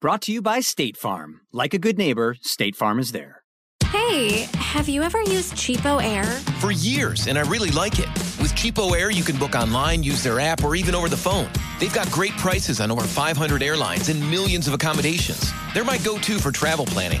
Brought to you by State Farm. Like a good neighbor, State Farm is there. Hey, have you ever used Cheapo Air? For years, and I really like it. With Cheapo Air, you can book online, use their app, or even over the phone. They've got great prices on over 500 airlines and millions of accommodations. They're my go to for travel planning.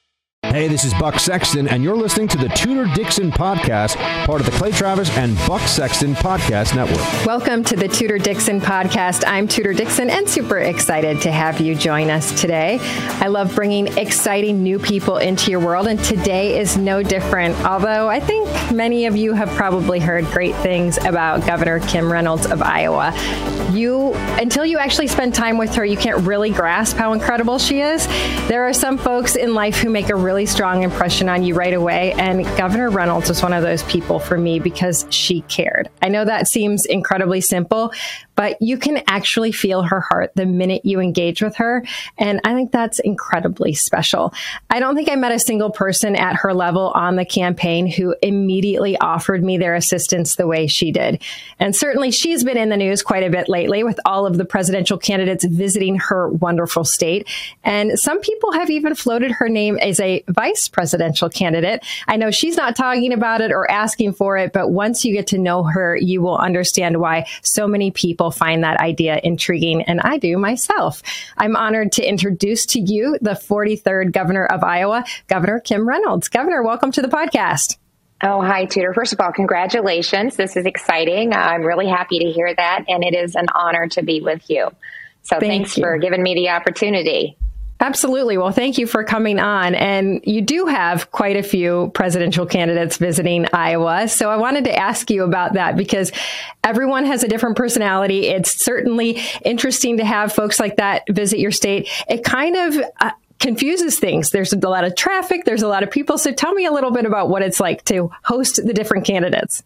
Hey, this is Buck Sexton, and you're listening to the Tudor Dixon Podcast, part of the Clay Travis and Buck Sexton Podcast Network. Welcome to the Tudor Dixon Podcast. I'm Tudor Dixon and super excited to have you join us today. I love bringing exciting new people into your world, and today is no different. Although I think many of you have probably heard great things about Governor Kim Reynolds of Iowa. You, until you actually spend time with her, you can't really grasp how incredible she is. There are some folks in life who make a really strong impression on you right away. And Governor Reynolds was one of those people for me because she cared. I know that seems incredibly simple, but you can actually feel her heart the minute you engage with her. And I think that's incredibly special. I don't think I met a single person at her level on the campaign who immediately offered me their assistance the way she did. And certainly she's been in the news quite a bit lately with all of the presidential candidates visiting her wonderful state. And some people have even floated her name as a vice presidential candidate. I know she's not talking about it or asking for it, but once you get to know her, you will understand why so many people find that idea intriguing, and I do myself. I'm honored to introduce to you the 43rd governor of Iowa, Governor Kim Reynolds. Governor, welcome to the podcast. Oh, hi, Tudor. First of all, congratulations. This is exciting. Uh, I'm really happy to hear that, and it is an honor to be with you. So Thank thanks you. for giving me the opportunity. Absolutely. Well, thank you for coming on. And you do have quite a few presidential candidates visiting Iowa. So I wanted to ask you about that because everyone has a different personality. It's certainly interesting to have folks like that visit your state. It kind of uh, confuses things. There's a lot of traffic, there's a lot of people. So tell me a little bit about what it's like to host the different candidates.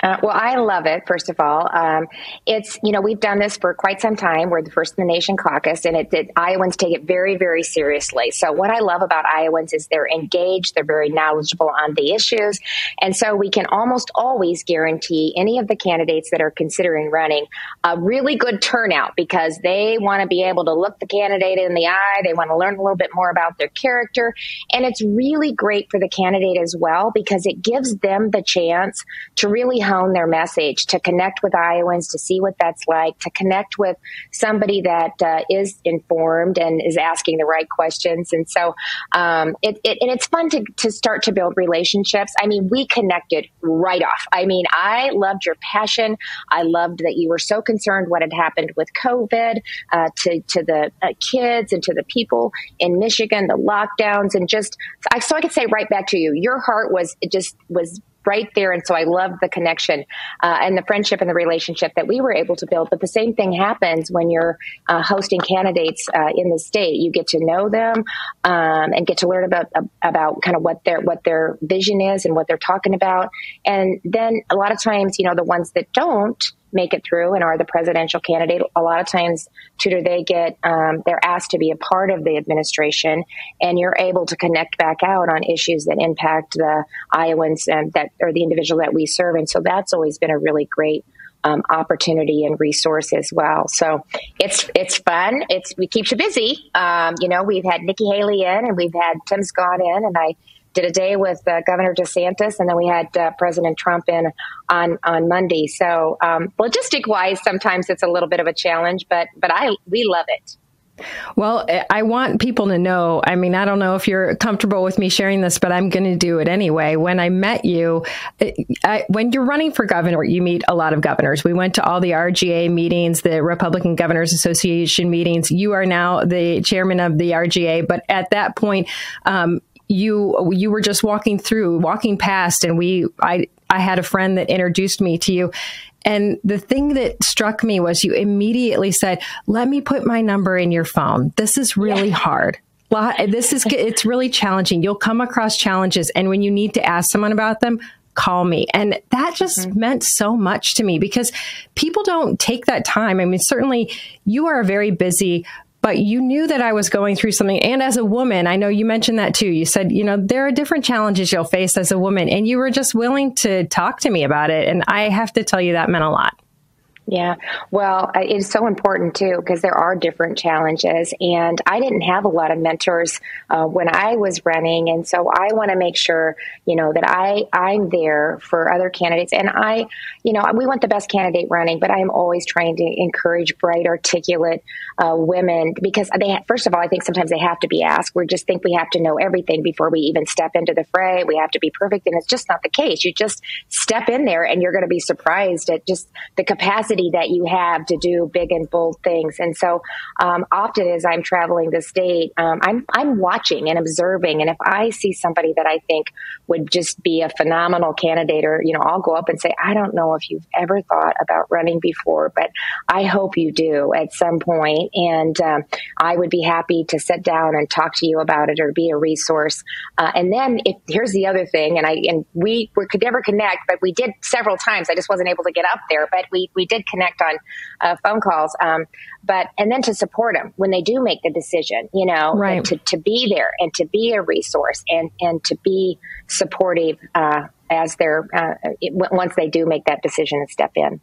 Uh, well, I love it. First of all, um, it's you know we've done this for quite some time. We're the first in the nation caucus, and it, it, Iowans take it very, very seriously. So what I love about Iowans is they're engaged, they're very knowledgeable on the issues, and so we can almost always guarantee any of the candidates that are considering running a really good turnout because they want to be able to look the candidate in the eye. They want to learn a little bit more about their character, and it's really great for the candidate as well because it gives them the chance to really hone their message, to connect with Iowans, to see what that's like, to connect with somebody that uh, is informed and is asking the right questions. And so, um, it, it, and it's fun to, to start to build relationships. I mean, we connected right off. I mean, I loved your passion. I loved that you were so concerned what had happened with COVID uh, to to the uh, kids and to the people in Michigan, the lockdowns, and just I so I could say right back to you. Your heart was it just was right there. And so I love the connection uh, and the friendship and the relationship that we were able to build. But the same thing happens when you're uh, hosting candidates uh, in the state. You get to know them um, and get to learn about about kind of what their what their vision is and what they're talking about. And then a lot of times, you know, the ones that don't make it through and are the presidential candidate, a lot of times, Tudor, they get, um, they're asked to be a part of the administration and you're able to connect back out on issues that impact the Iowans and that, or the individual that we serve. And so that's always been a really great, um, opportunity and resource as well. So it's it's fun. It's it keeps you busy. Um, you know, we've had Nikki Haley in, and we've had Tim Scott in, and I did a day with uh, Governor DeSantis, and then we had uh, President Trump in on on Monday. So um, logistic wise, sometimes it's a little bit of a challenge, but but I we love it. Well, I want people to know. I mean, I don't know if you're comfortable with me sharing this, but I'm going to do it anyway. When I met you, I, when you're running for governor, you meet a lot of governors. We went to all the RGA meetings, the Republican Governors Association meetings. You are now the chairman of the RGA, but at that point, um, you you were just walking through, walking past, and we I I had a friend that introduced me to you, and the thing that struck me was you immediately said, let me put my number in your phone. This is really yeah. hard. This is, it's really challenging. You'll come across challenges. And when you need to ask someone about them, call me. And that just mm-hmm. meant so much to me because people don't take that time. I mean, certainly you are a very busy but you knew that I was going through something. And as a woman, I know you mentioned that too. You said, you know, there are different challenges you'll face as a woman, and you were just willing to talk to me about it. And I have to tell you, that meant a lot. Yeah, well, it's so important too because there are different challenges, and I didn't have a lot of mentors uh, when I was running, and so I want to make sure you know that I I'm there for other candidates, and I, you know, we want the best candidate running, but I'm always trying to encourage bright, articulate uh, women because they first of all, I think sometimes they have to be asked. We just think we have to know everything before we even step into the fray. We have to be perfect, and it's just not the case. You just step in there, and you're going to be surprised at just the capacity that you have to do big and bold things. And so um, often as I'm traveling the state, um, I'm, I'm watching and observing. And if I see somebody that I think would just be a phenomenal candidate or, you know, I'll go up and say, I don't know if you've ever thought about running before, but I hope you do at some point. And um, I would be happy to sit down and talk to you about it or be a resource. Uh, and then if here's the other thing, and I, and we, we could never connect, but we did several times. I just wasn't able to get up there, but we, we did connect on uh, phone calls. Um, but and then to support them when they do make the decision, you know, right. to to be there and to be a resource and and to be supportive uh, as they're uh, it, once they do make that decision and step in.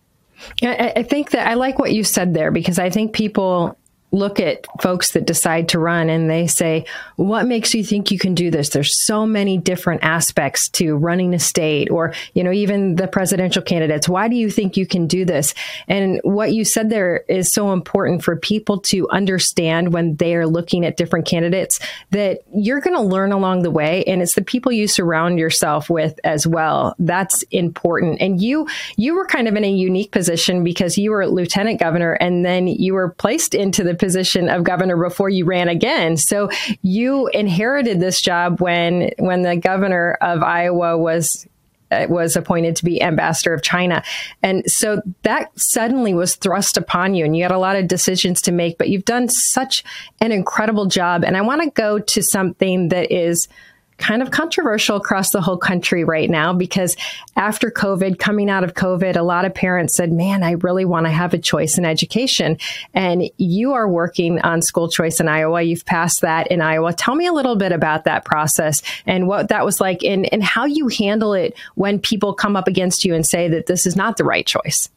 I, I think that I like what you said there because I think people look at folks that decide to run and they say, what makes you think you can do this? There's so many different aspects to running a state or, you know, even the presidential candidates. Why do you think you can do this? And what you said there is so important for people to understand when they are looking at different candidates that you're going to learn along the way. And it's the people you surround yourself with as well. That's important. And you, you were kind of in a unique position because you were lieutenant governor and then you were placed into the position of governor before you ran again. So you inherited this job when when the governor of Iowa was uh, was appointed to be ambassador of China. And so that suddenly was thrust upon you and you had a lot of decisions to make, but you've done such an incredible job. And I want to go to something that is kind of controversial across the whole country right now because after COVID, coming out of COVID, a lot of parents said, Man, I really want to have a choice in education. And you are working on school choice in Iowa. You've passed that in Iowa. Tell me a little bit about that process and what that was like and, and how you handle it when people come up against you and say that this is not the right choice.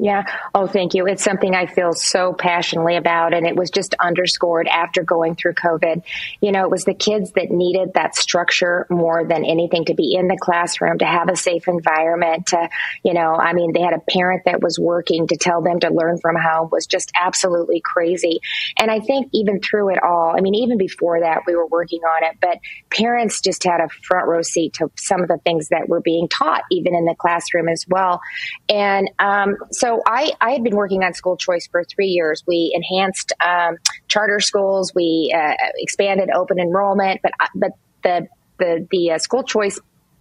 Yeah. Oh, thank you. It's something I feel so passionately about. And it was just underscored after going through COVID. You know, it was the kids that needed that structure more than anything to be in the classroom, to have a safe environment, to, you know, I mean, they had a parent that was working to tell them to learn from home was just absolutely crazy. And I think even through it all, I mean, even before that, we were working on it, but parents just had a front row seat to some of the things that were being taught, even in the classroom as well. And um, so, so I, I had been working on school choice for three years. We enhanced um, charter schools, we uh, expanded open enrollment, but but the the the uh, school choice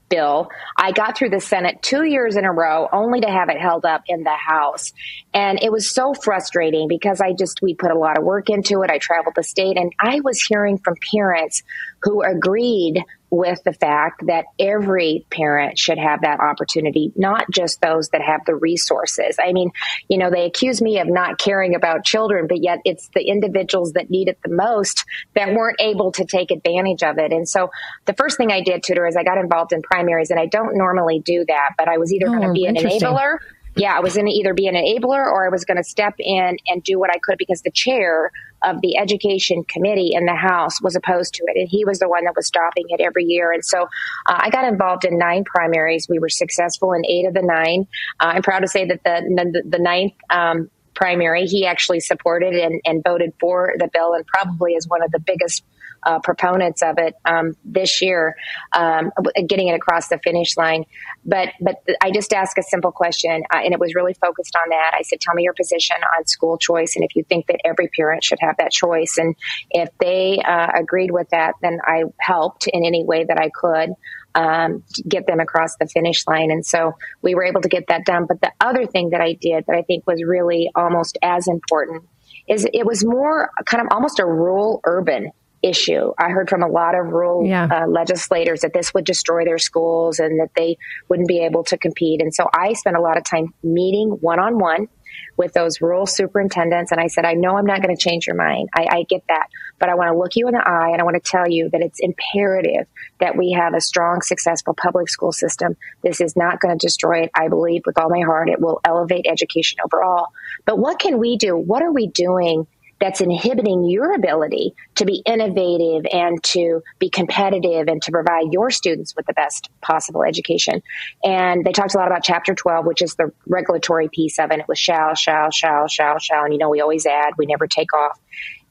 bill. I got through the Senate two years in a row, only to have it held up in the House. And it was so frustrating because I just, we put a lot of work into it. I traveled the state and I was hearing from parents who agreed with the fact that every parent should have that opportunity, not just those that have the resources. I mean, you know, they accuse me of not caring about children, but yet it's the individuals that need it the most that weren't able to take advantage of it. And so the first thing I did, Tudor, is I got involved in primaries, and I don't normally do that, but I was either oh, going to be an enabler yeah, I was going to either be an enabler or I was going to step in and do what I could because the chair of the education committee in the House was opposed to it. And he was the one that was stopping it every year. And so uh, I got involved in nine primaries. We were successful in eight of the nine. Uh, I'm proud to say that the, the, the ninth um, primary, he actually supported and, and voted for the bill and probably is one of the biggest uh, proponents of it um, this year, um, getting it across the finish line. But but I just asked a simple question, uh, and it was really focused on that. I said, "Tell me your position on school choice, and if you think that every parent should have that choice." And if they uh, agreed with that, then I helped in any way that I could. Um, get them across the finish line. And so we were able to get that done. But the other thing that I did that I think was really almost as important is it was more kind of almost a rural urban issue. I heard from a lot of rural yeah. uh, legislators that this would destroy their schools and that they wouldn't be able to compete. And so I spent a lot of time meeting one on one with those rural superintendents. And I said, I know I'm not going to change your mind. I, I get that. But I want to look you in the eye and I want to tell you that it's imperative that we have a strong, successful public school system. This is not going to destroy it. I believe with all my heart it will elevate education overall. But what can we do? What are we doing that's inhibiting your ability to be innovative and to be competitive and to provide your students with the best possible education. And they talked a lot about chapter 12, which is the regulatory piece of it. It was shall, shall, shall, shall, shall. And you know, we always add, we never take off.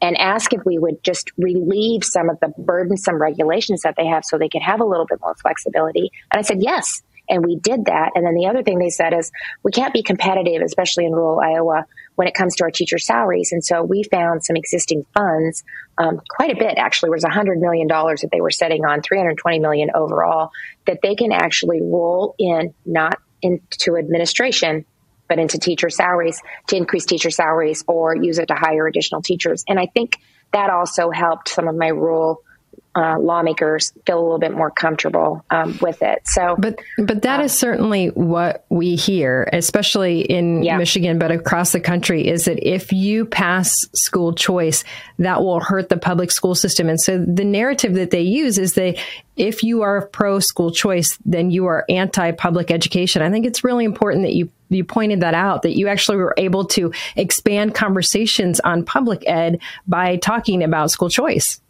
And ask if we would just relieve some of the burdensome regulations that they have so they could have a little bit more flexibility. And I said, yes. And we did that. And then the other thing they said is we can't be competitive, especially in rural Iowa, when it comes to our teacher salaries. And so we found some existing funds, um, quite a bit actually, was $100 million that they were setting on, 320 million overall, that they can actually roll in, not into administration, but into teacher salaries to increase teacher salaries or use it to hire additional teachers. And I think that also helped some of my rural uh, lawmakers feel a little bit more comfortable um, with it. So, but but that um, is certainly what we hear, especially in yeah. Michigan, but across the country, is that if you pass school choice, that will hurt the public school system. And so the narrative that they use is that if you are pro school choice, then you are anti public education. I think it's really important that you you pointed that out that you actually were able to expand conversations on public ed by talking about school choice.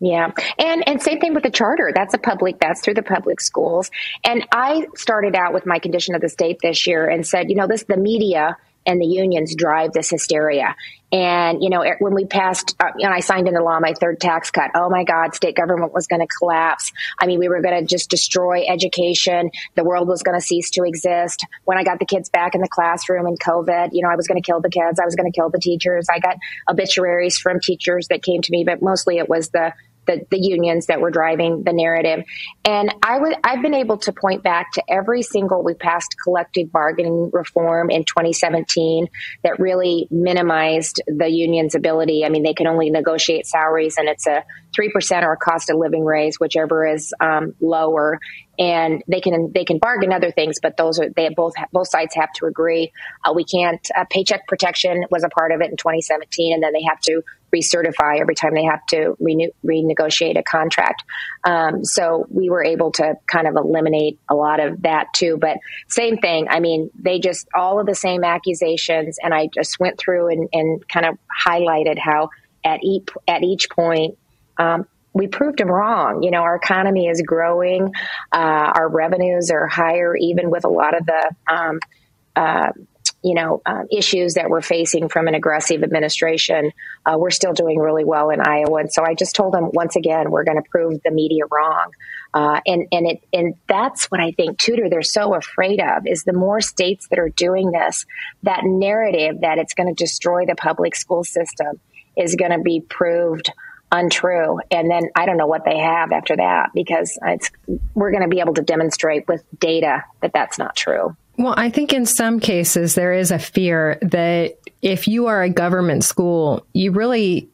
Yeah. And and same thing with the charter. That's a public that's through the public schools. And I started out with my condition of the state this year and said, you know, this the media and the unions drive this hysteria. And, you know, when we passed, uh, know, I signed into law my third tax cut. Oh my God, state government was going to collapse. I mean, we were going to just destroy education. The world was going to cease to exist. When I got the kids back in the classroom in COVID, you know, I was going to kill the kids. I was going to kill the teachers. I got obituaries from teachers that came to me, but mostly it was the the, the unions that were driving the narrative. And I would, I've been able to point back to every single, we passed collective bargaining reform in 2017 that really minimized the union's ability. I mean, they can only negotiate salaries and it's a 3% or a cost of living raise, whichever is um, lower and they can they can bargain other things, but those are they both both sides have to agree. Uh, we can't uh, paycheck protection was a part of it in 2017, and then they have to recertify every time they have to renegotiate a contract. Um, so we were able to kind of eliminate a lot of that too. But same thing. I mean, they just all of the same accusations, and I just went through and, and kind of highlighted how at each at each point. Um, we proved them wrong. You know, our economy is growing, uh, our revenues are higher, even with a lot of the, um, uh, you know, uh, issues that we're facing from an aggressive administration. Uh, we're still doing really well in Iowa, and so I just told them once again, we're going to prove the media wrong. Uh, and and it and that's what I think Tudor they're so afraid of is the more states that are doing this, that narrative that it's going to destroy the public school system is going to be proved untrue. And then I don't know what they have after that because it's, we're going to be able to demonstrate with data that that's not true. Well, I think in some cases there is a fear that if you are a government school, you really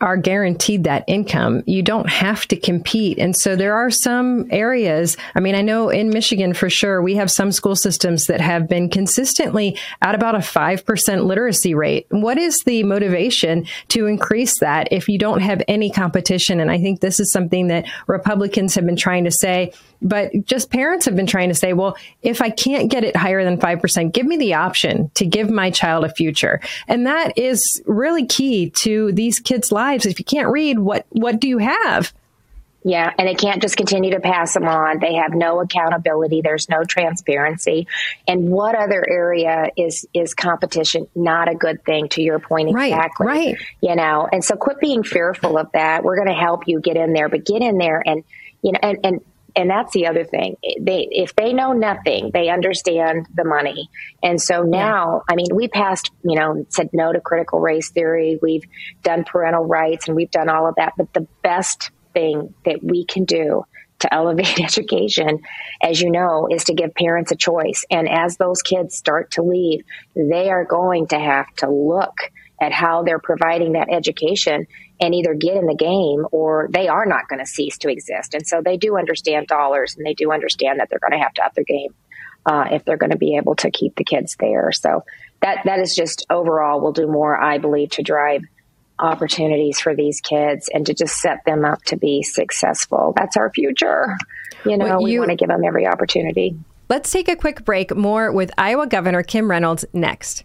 are guaranteed that income. You don't have to compete. And so there are some areas. I mean, I know in Michigan for sure, we have some school systems that have been consistently at about a 5% literacy rate. What is the motivation to increase that if you don't have any competition? And I think this is something that Republicans have been trying to say but just parents have been trying to say, well, if I can't get it higher than 5%, give me the option to give my child a future. And that is really key to these kids' lives. If you can't read, what, what do you have? Yeah, and it can't just continue to pass them on. They have no accountability. There's no transparency. And what other area is is competition not a good thing? To your point, exactly. Right. right. You know, and so quit being fearful of that. We're going to help you get in there, but get in there and you know, and and and that's the other thing. They, if they know nothing, they understand the money. And so now, I mean, we passed, you know, said no to critical race theory. We've done parental rights and we've done all of that. But the best thing that we can do to elevate education, as you know, is to give parents a choice. And as those kids start to leave, they are going to have to look at how they're providing that education and either get in the game or they are not going to cease to exist. And so they do understand dollars and they do understand that they're going to have to up their game uh, if they're going to be able to keep the kids there. So that that is just overall will do more, I believe, to drive opportunities for these kids and to just set them up to be successful. That's our future. You know, well, you, we want to give them every opportunity. Let's take a quick break. More with Iowa Governor Kim Reynolds next.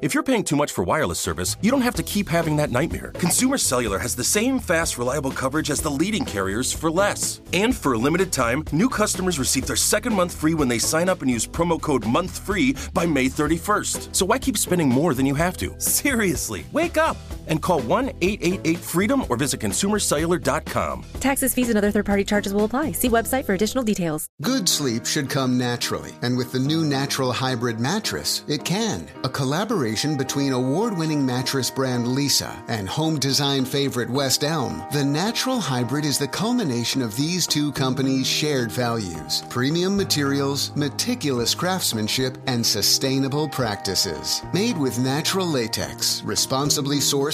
If you're paying too much for wireless service, you don't have to keep having that nightmare. Consumer Cellular has the same fast, reliable coverage as the leading carriers for less. And for a limited time, new customers receive their second month free when they sign up and use promo code MONTHFREE by May 31st. So why keep spending more than you have to? Seriously, wake up and call 1 888 freedom or visit consumercellular.com. Taxes, fees, and other third party charges will apply. See website for additional details. Good sleep should come naturally, and with the new Natural Hybrid mattress, it can. A collaboration collaboration between award winning mattress brand Leesa and home design favorite West Elm, the natural hybrid is the culmination of these two companies' shared values premium materials, meticulous craftsmanship, and sustainable practices. Made with natural latex, responsibly sourced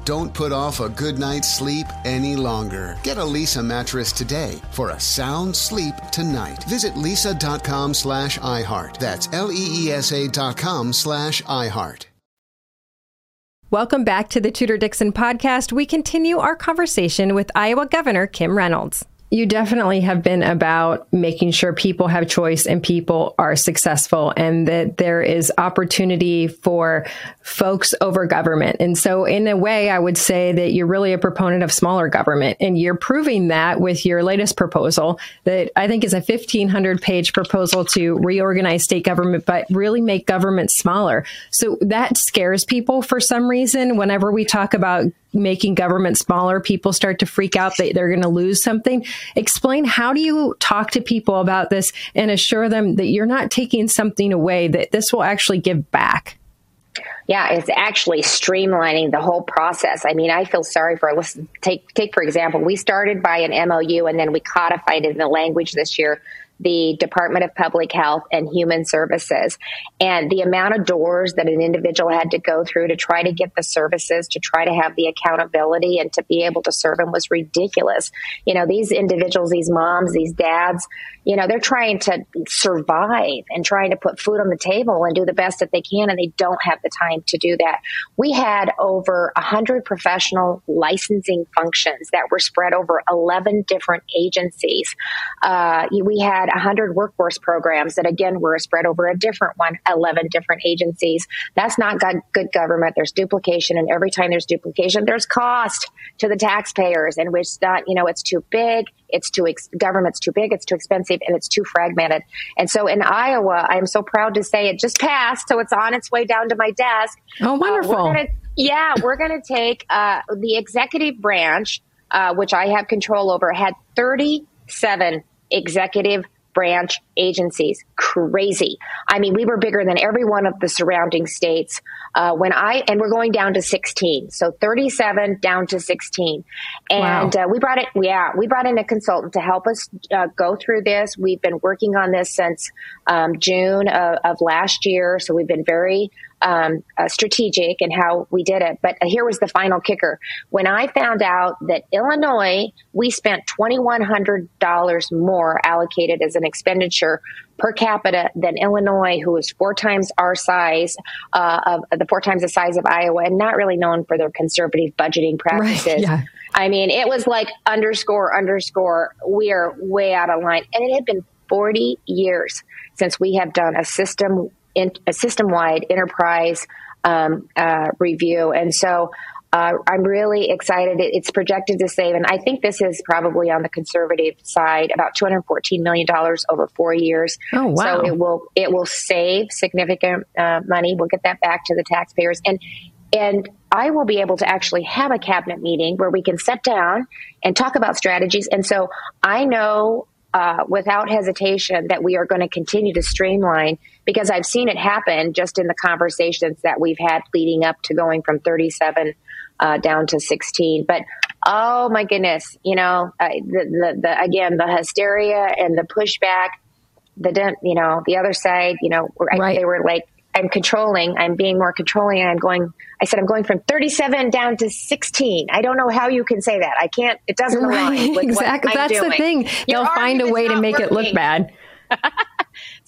Don't put off a good night's sleep any longer. Get a Leesa mattress today for a sound sleep tonight. Visit leesa.com slash iHeart. That's L-E-E-S-A dot com slash iHeart. Welcome back to the Tudor Dixon podcast. We continue our conversation with Iowa Governor Kim Reynolds you definitely have been about making sure people have choice and people are successful and that there is opportunity for folks over government. And so in a way, I would say that you're really a proponent of smaller government and you're proving that with your latest proposal that I think is a 1500 page proposal to reorganize state government, but really make government smaller. So that scares people for some reason. Whenever we talk about making government smaller, people start to freak out that they're going to lose something. Explain how do you talk to people about this and assure them that you're not taking something away, that this will actually give back? Yeah, it's actually streamlining the whole process. I mean, I feel sorry for listen. Take take for example, we started by an MOU and then we codified it in the language this year the Department of Public Health and Human Services. And the amount of doors that an individual had to go through to try to get the services, to try to have the accountability and to be able to serve them was ridiculous. You know, these individuals, these moms, these dads, you know, they're trying to survive and trying to put food on the table and do the best that they can, and they don't have the time to do that. We had over 100 professional licensing functions that were spread over 11 different agencies. Uh, we had 100 workforce programs that, again, were spread over a different one, 11 different agencies. That's not good government. There's duplication, and every time there's duplication, there's cost to the taxpayers, and which that, you know, it's too big it's too ex- government's too big, it's too expensive, and it's too fragmented. And so in Iowa, I'm so proud to say it just passed, so it's on its way down to my desk. Oh, wonderful! Uh, we're gonna, yeah, we're going to take uh, the executive branch, uh, which I have control over, had 37 executive branch agencies. Crazy. I mean, we were bigger than every one of the surrounding states. Uh, when I and we're going down to 16, so 37 down to 16, and wow. uh, we brought it. Yeah, we brought in a consultant to help us uh, go through this. We've been working on this since um, June of, of, last year, so we've been very um, uh, strategic and how we did it. But here was the final kicker. When I found out that Illinois, we spent $2,100 more allocated as an expenditure per capita than Illinois, who is four times our size, uh, of the four times the size of Iowa, and not really known for their conservative budgeting practices. Right, yeah. I mean, it was like underscore, underscore, we are way out of line. And it had been 40 years since we have done a system in, a system wide enterprise um, uh, review. And so uh, I'm really excited. It's projected to save, and I think this is probably on the conservative side, about 214 million dollars over four years. Oh wow! So it will it will save significant uh, money. We'll get that back to the taxpayers, and and I will be able to actually have a cabinet meeting where we can sit down and talk about strategies. And so I know uh, without hesitation that we are going to continue to streamline because I've seen it happen just in the conversations that we've had leading up to going from 37 uh, down to 16. But oh my goodness, you know, uh, the, the, the, again, the hysteria and the pushback, the, you know, the other side, you know, right. they were like, I'm controlling, I'm being more controlling, I'm going, I said, I'm going from 37 down to 16. I don't know how you can say that. I can't, it doesn't right, align exactly. That's doing. the thing. They'll find a way to make working. it look bad.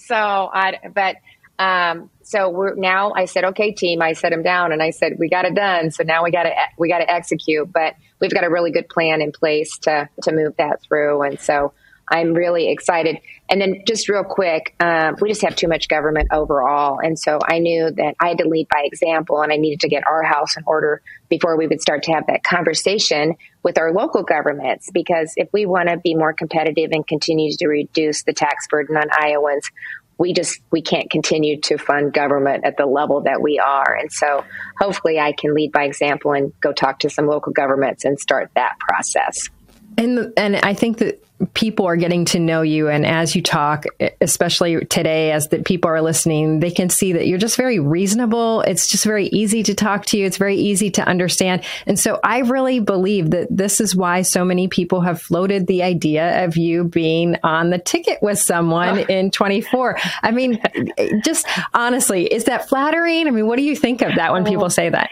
so, I, but, um, so we're now, I said, okay, team, I set him down and I said, we got it done. So now we got to, we got to execute, but we've got a really good plan in place to, to move that through. And so, I'm really excited. And then just real quick, um, we just have too much government overall. And so I knew that I had to lead by example and I needed to get our house in order before we would start to have that conversation with our local governments. Because if we want to be more competitive and continue to reduce the tax burden on Iowans, we just we can't continue to fund government at the level that we are and so hopefully i can lead by example and go talk to some local governments and start that process and and i think that people are getting to know you and as you talk especially today as that people are listening they can see that you're just very reasonable. It's just very easy to talk to you. It's very easy to understand. And so i really believe that this is why so many people have floated the idea of you being on the ticket with someone ah. in 24 i mean just honestly is that flattering? I mean what do you think of that when people say that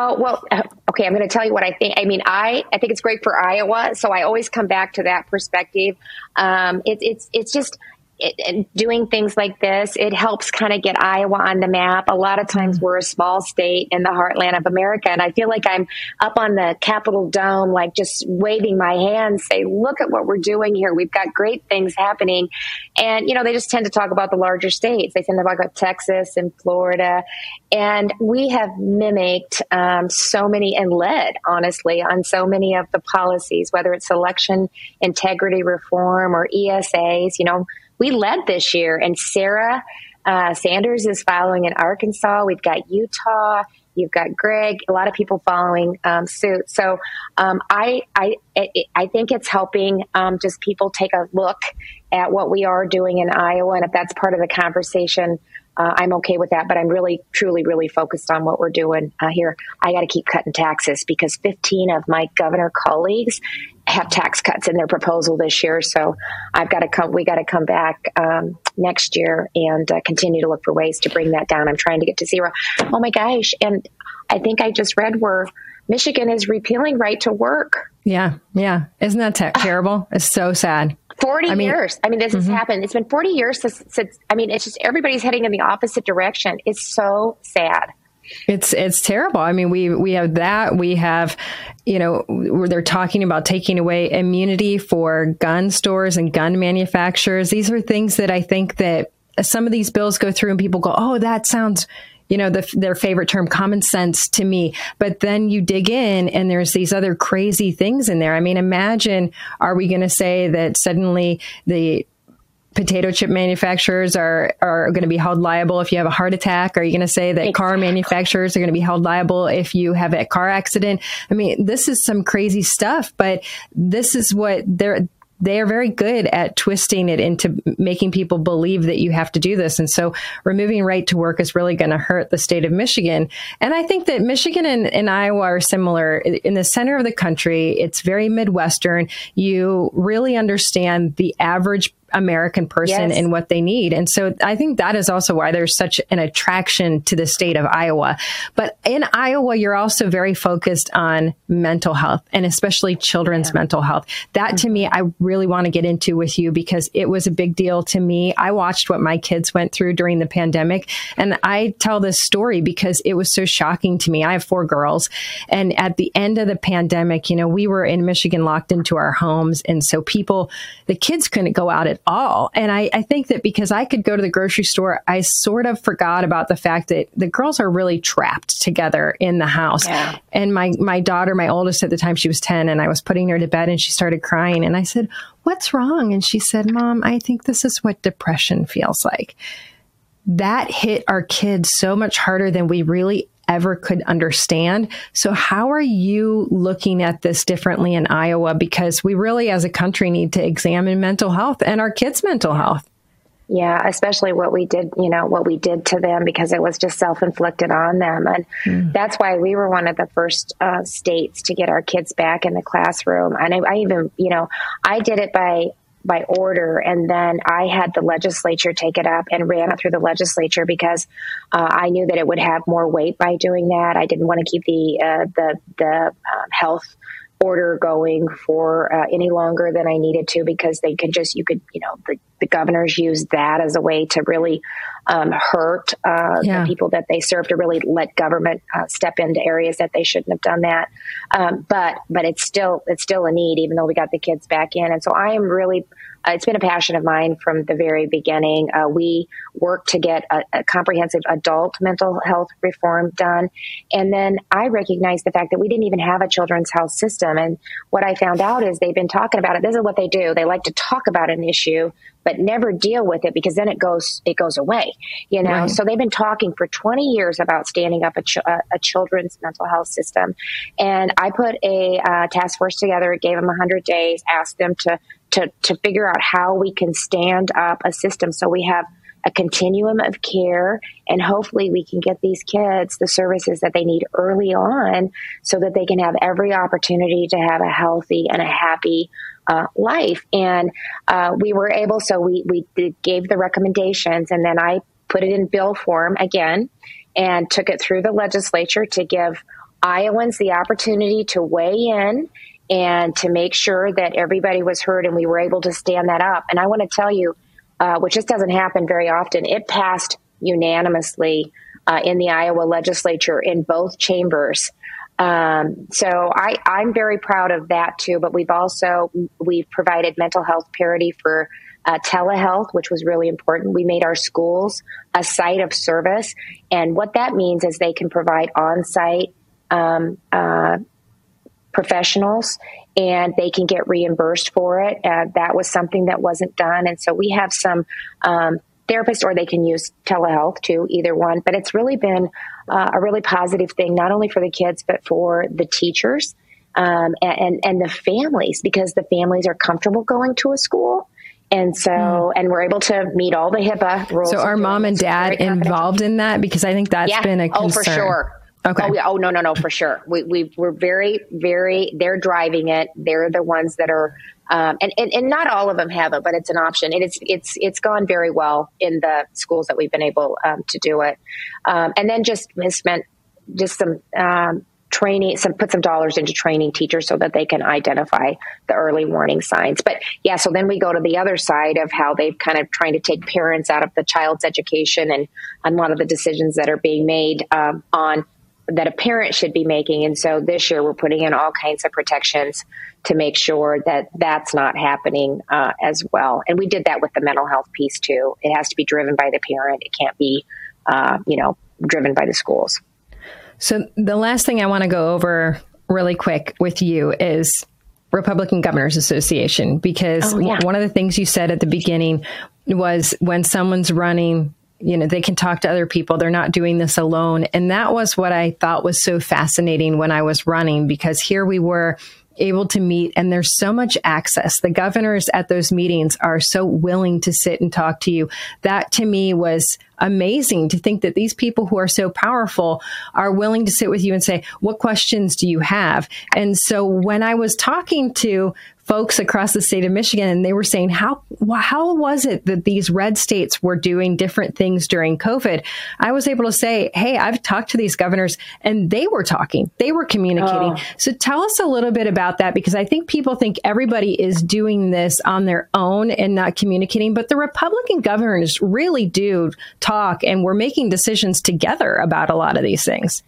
Oh, well, uh, okay, I'm going to tell you what I think. I mean, I, I think it's great for Iowa, so I always come back to that perspective. Um, it, it's, it's just, it, doing things like this, it helps kind of get Iowa on the map. A lot of times we're a small state in the heartland of America, and I feel like I'm up on the Capitol dome, like just waving my hands, say, look at what we're doing here. We've got great things happening. And, you know, they just tend to talk about the larger states. They tend to talk about Texas and Florida. And we have mimicked um, so many and led, honestly, on so many of the policies, whether it's election integrity reform or ESAs, you know, we led this year, and Sarah uh, Sanders is following in Arkansas. We've got Utah, you've got Greg, a lot of people following um, suit. So um, I, I, I think it's helping um, just people take a look at what we are doing in Iowa, and if that's part of the conversation. Uh, I'm okay with that, but I'm really, truly, really focused on what we're doing uh, here. I got to keep cutting taxes because 15 of my governor colleagues have tax cuts in their proposal this year. So I've got to come. We got to come back um, next year and uh, continue to look for ways to bring that down. I'm trying to get to zero. Oh my gosh! And I think I just read where Michigan is repealing right to work. Yeah, yeah. Isn't that ter- terrible? It's so sad. 40 I mean, years. I mean, this mm-hmm. has happened. It's been 40 years since, since, I mean, it's just everybody's heading in the opposite direction. It's so sad. It's it's terrible. I mean, we we have that. We have, you know, they're talking about taking away immunity for gun stores and gun manufacturers. These are things that I think that some of these bills go through and people go, "Oh, that sounds." You know, the, their favorite term, common sense to me. But then you dig in and there's these other crazy things in there. I mean, imagine, are we going to say that suddenly the potato chip manufacturers are are going to be held liable if you have a heart attack? Are you going to say that exactly. car manufacturers are going to be held liable if you have a car accident? I mean, this is some crazy stuff, but this is what they're they are very good at twisting it into making people believe that you have to do this. And so removing right to work is really going to hurt the state of Michigan. And I think that Michigan and, and, Iowa are similar. In the center of the country, it's very Midwestern. You really understand the average American person yes. and what they need. And so I think that is also why there's such an attraction to the state of Iowa. But in Iowa, you're also very focused on mental health and especially children's yeah. mental health. That mm-hmm. to me, I really want to get into with you because it was a big deal to me. I watched what my kids went through during the pandemic and I tell this story because it was so shocking to me. I have four girls and at the end of the pandemic, you know, we were in Michigan locked into our homes. And so people, the kids couldn't go out at all. And I, I think that because I could go to the grocery store, I sort of forgot about the fact that the girls are really trapped together in the house. Yeah. And my, my daughter, my oldest at the time, she was 10 and I was putting her to bed and she started crying. And I said, what's wrong? And she said, mom, I think this is what depression feels like. That hit our kids so much harder than we really ever could understand. So, how are you looking at this differently in Iowa? Because we really, as a country, need to examine mental health and our kids' mental health. Yeah, especially what we did, you know, what we did to them because it was just self inflicted on them. And mm. that's why we were one of the first uh, states to get our kids back in the classroom. And I, I even, you know, I did it by by order, and then I had the legislature take it up and ran it through the legislature because uh, I knew that it would have more weight by doing that. I didn't want to keep the uh, the the um, health order going for uh, any longer than I needed to because they could just you could you know the, the governors use that as a way to really um, hurt uh, yeah. the people that they serve to really let government uh, step into areas that they shouldn't have done that um, but but it's still it's still a need even though we got the kids back in and so I am really uh, it's been a passion of mine from the very beginning. Uh, we worked to get a, a, comprehensive adult mental health reform done. And then I recognized the fact that we didn't even have a children's health system. And what I found out is they've been talking about it. This is what they do. They like to talk about an issue, but never deal with it because then it goes, it goes away, you know? Right. So they've been talking for 20 years about standing up a, ch- a children's mental health system. And I put a uh, task force together, gave them 100 days, asked them to to, to figure out how we can stand up a system so we have a continuum of care and hopefully we can get these kids the services that they need early on so that they can have every opportunity to have a healthy and a happy uh, life and uh, we were able so we, we gave the recommendations and then i put it in bill form again and took it through the legislature to give iowans the opportunity to weigh in and to make sure that everybody was heard and we were able to stand that up. And I want to tell you, uh, which just doesn't happen very often, it passed unanimously uh, in the Iowa legislature in both chambers. Um, so I, I'm very proud of that too. But we've also we've provided mental health parity for uh, telehealth, which was really important. We made our schools a site of service, and what that means is they can provide on-site um, uh, professionals and they can get reimbursed for it. Uh, that was something that wasn't done. And so we have some um, therapist or they can use telehealth too, either one. But it's really been uh, a really positive thing, not only for the kids, but for the teachers um, and, and the families, because the families are comfortable going to a school. And so, mm. and we're able to meet all the HIPAA rules. So, are mom and dad involved in that? Because I think that's yeah. been a concern. Oh, for sure. Okay. Oh, yeah. Oh, no, no, no, for sure. We, we, we're very, very, they're driving it. They're the ones that are, um, and, and, and not all of them have it, but it's an option. And it's, it's, it's gone very well in the schools that we've been able um, to do it. Um, and then just has spent just some, um, training some put some dollars into training teachers so that they can identify the early warning signs but yeah so then we go to the other side of how they've kind of trying to take parents out of the child's education and a lot of the decisions that are being made um, on that a parent should be making. And so this year we're putting in all kinds of protections to make sure that that's not happening uh, as well. And we did that with the mental health piece too. It has to be driven by the parent. It can't be, uh, you know, driven by the schools. So the last thing I want to go over really quick with you is Republican Governors Association because oh, yeah. one of the things you said at the beginning was when someone's running you know they can talk to other people. They're not doing this alone. And that was what i thought was so fascinating when i was running because here we were able to meet and there's so much access. The governors at those meetings are so willing to sit and talk to you. That to me was amazing to think that these people who are so powerful are willing to sit with you and say, What questions do you have? And so when I was talking to folks across the state of Michigan, and they were saying, how, how was it that these red states were doing different things during COVID? I was able to say, hey, I've talked to these governors and they were talking, they were communicating. Oh. So tell us a little bit about that because I think people think everybody is doing this on their own and not communicating, but the Republican governors really do talk and we're making decisions together about a lot of these things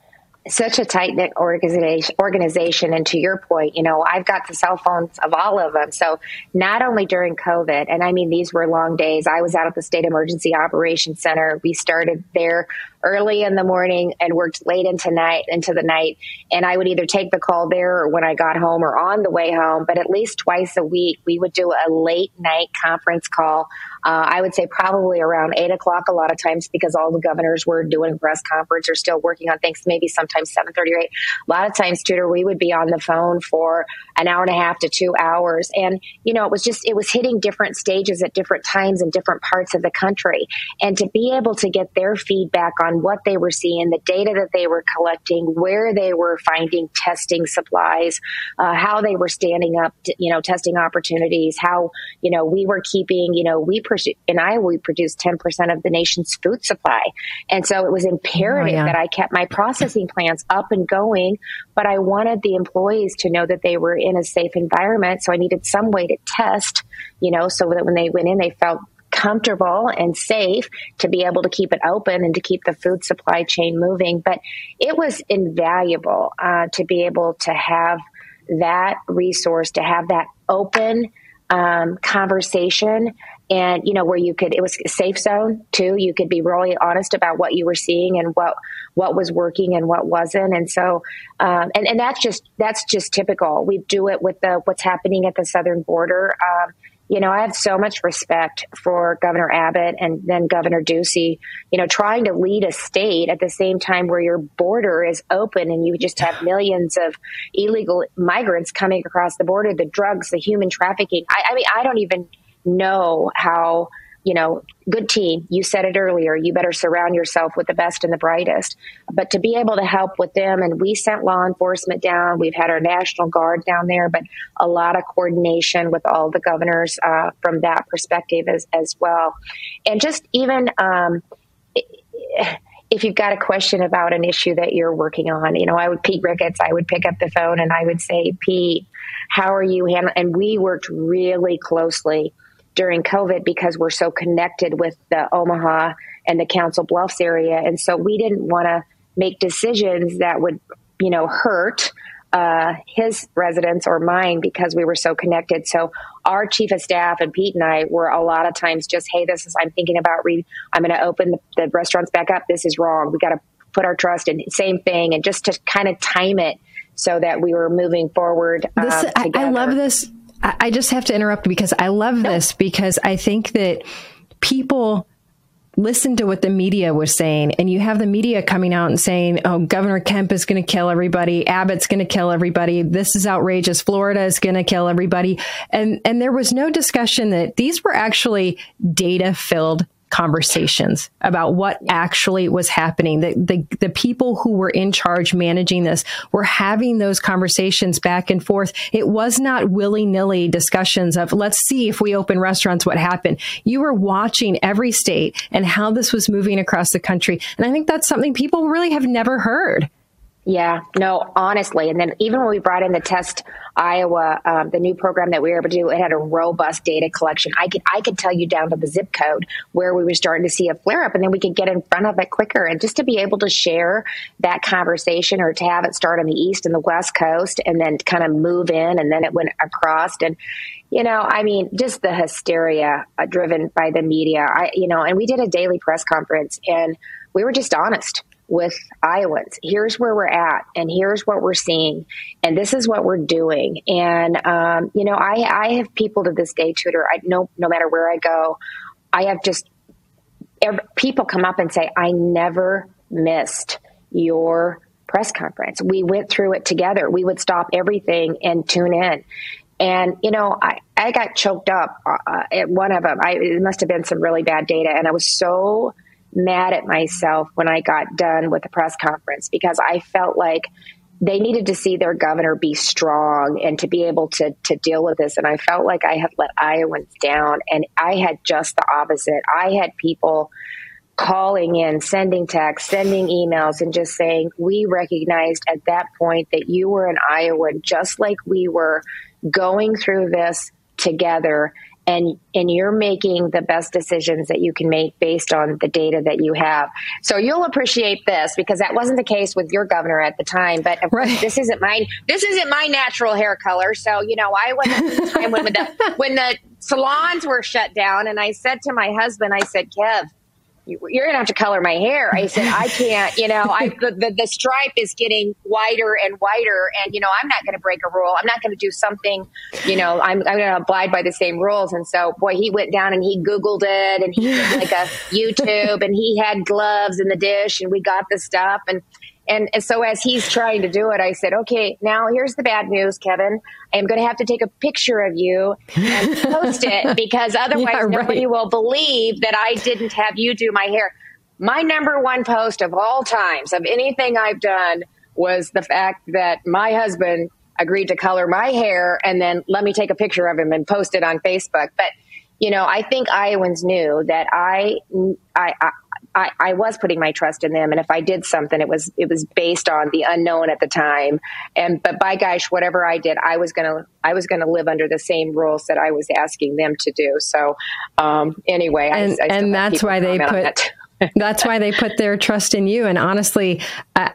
such a tight knit organization, organization. And to your point, you know, I've got the cell phones of all of them. So not only during COVID, and I mean, these were long days. I was out at the State Emergency Operations Center. We started there early in the morning and worked late into night into the night. And I would either take the call there or when I got home or on the way home. But at least twice a week, we would do a late night conference call. Uh, I would say probably around eight o'clock a lot of times because all the governors were doing press conference or still working on things. Maybe sometimes seven thirty or eight. A lot of times, Tudor, we would be on the phone for an hour and a half to two hours, and you know it was just it was hitting different stages at different times in different parts of the country, and to be able to get their feedback on on what they were seeing, the data that they were collecting, where they were finding testing supplies, uh, how they were standing up, to, you know, testing opportunities, how, you know, we were keeping, you know, we, in Iowa, we produce 10% of the nation's food supply. And so it was imperative oh, yeah. that I kept my processing plants up and going, but I wanted the employees to know that they were in a safe environment. So I needed some way to test, you know, so that when they went in, they felt comfortable and safe to be able to keep it open and to keep the food supply chain moving. But it was invaluable uh, to be able to have that resource, to have that open um, conversation. And you know where you could it was a safe zone too. You could be really honest about what you were seeing and what what was working and what wasn't. And so um, and and that's just that's just typical. We do it with the what's happening at the southern border um, you know, I have so much respect for Governor Abbott and then Governor Ducey, you know, trying to lead a state at the same time where your border is open and you just have millions of illegal migrants coming across the border, the drugs, the human trafficking. I, I mean, I don't even know how you know, good team. You said it earlier. You better surround yourself with the best and the brightest. But to be able to help with them, and we sent law enforcement down. We've had our National Guard down there, but a lot of coordination with all the governors uh, from that perspective as, as well. And just even, um, if you've got a question about an issue that you're working on, you know, I would Pete Ricketts, I would pick up the phone and I would say, Pete, how are you handling? And we worked really closely during COVID because we're so connected with the Omaha and the Council Bluffs area. And so we didn't want to make decisions that would, you know, hurt uh, his residents or mine because we were so connected. So our chief of staff and Pete and I were a lot of times just, hey, this is, I'm thinking about re, I'm going to open the, the restaurants back up. This is wrong. We got to put our trust in same thing and just to kind of time it so that we were moving forward. Um, this, I, I love this I just have to interrupt because I love this because I think that people listened to what the media was saying, and you have the media coming out and saying, "Oh, Governor Kemp is going to kill everybody. Abbott's going to kill everybody. This is outrageous. Florida is going to kill everybody," and and there was no discussion that these were actually data filled conversations about what actually was happening. The, the, the people who were in charge managing this were having those conversations back and forth. It was not willy nilly discussions of let's see if we open restaurants, what happened. You were watching every state and how this was moving across the country. And I think that's something people really have never heard. Yeah, no, honestly. And then even when we brought in the test Iowa, um, the new program that we were able to do, it had a robust data collection. I could I could tell you down to the zip code where we were starting to see a flare up, and then we could get in front of it quicker. And just to be able to share that conversation, or to have it start on the east and the west coast, and then kind of move in, and then it went across, and you know, I mean, just the hysteria uh, driven by the media. I, you know, and we did a daily press conference, and we were just honest with Iowans. Here's where we're at, and here's what we're seeing, and this is what we're doing. And um, you know, I I have people to this day, Tudor. I know no matter where I go, I have just every, people come up and say, "I never missed your." press conference. We went through it together. We would stop everything and tune in. And, you know, I, I got choked up uh, at one of them. I, it must have been some really bad data. And I was so mad at myself when I got done with the press conference because I felt like they needed to see their governor be strong and to be able to to deal with this. And I felt like I had let Iowans down, and I had just the opposite. I had people calling in, sending texts, sending emails, and just saying, We recognized at that point that you were an Iowan, just like we were going through this together and and you're making the best decisions that you can make based on the data that you have. So you'll appreciate this because that wasn't the case with your governor at the time. But of right. course, this isn't my this isn't my natural hair color. So you know, I went at the time when the when the salons were shut down, and I said to my husband, I said, Kev you're to have to color my hair. I said, I can't, you know, I, the, the, the, stripe is getting wider and wider. And, you know, I'm not going to break a rule. I'm not going to do something, you know, I'm, I'm going to abide by the same rules. And so, boy, he went down and he Googled it and he did like a YouTube and he had gloves in the dish and we got the stuff. And, and so as he's trying to do it, I said, okay, now here's the bad news, Kevin. I am going to have to take a picture of you and post it because otherwise yeah, right. nobody will believe that I didn't have you do my hair. My number one post of all times of anything I've done was the fact that my husband agreed to color my hair and then let me take a picture of him and post it on Facebook. But you know, I think Iowans knew that I, I, I, I, was putting my trust in them, and if I did something, it was it was based on the unknown at the time. And but by gosh, whatever I did, I was gonna I was gonna live under the same rules that I was asking them to do. So um, anyway, and, I, I and that's why they put. that's why they put their trust in you. And honestly, I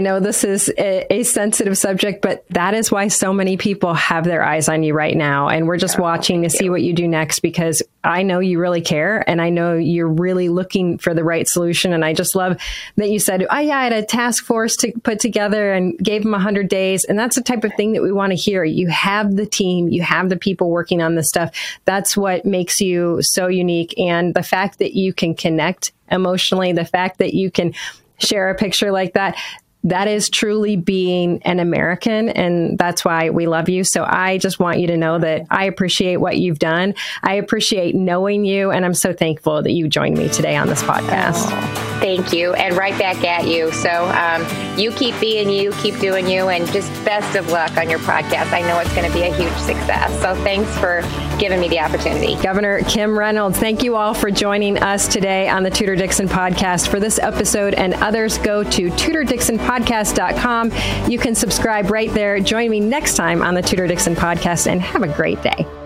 know this is a, a, sensitive subject, but that is why so many people have their eyes on you right now. And we're just watching to see what you do next because I know you really care and I know you're really looking for the right solution. And I just love that you said, Oh, yeah, I had a task force to put together and gave them 100 days. And that's the type of thing that we want to hear. You have the team, you have the people working on this stuff. That's what makes you so unique. And the fact that you can connect emotionally, the fact that you can share a picture like that that is truly being an American. And that's why we love you. So I just want you to know that I appreciate what you've done. I appreciate knowing you. And I'm so thankful that you joined me today on this podcast. Thank you. And right back at you. So um, you keep being you, keep doing you, and just best of luck on your podcast. I know it's going to be a huge success. So thanks for giving me the opportunity. Governor Kim Reynolds, thank you all for joining us today on the Tudor Dixon podcast. For this episode and others, go to Tudor Dixon podcast podcast.com. You can subscribe right there. Join me next time on the Tudor Dixon podcast and have a great day.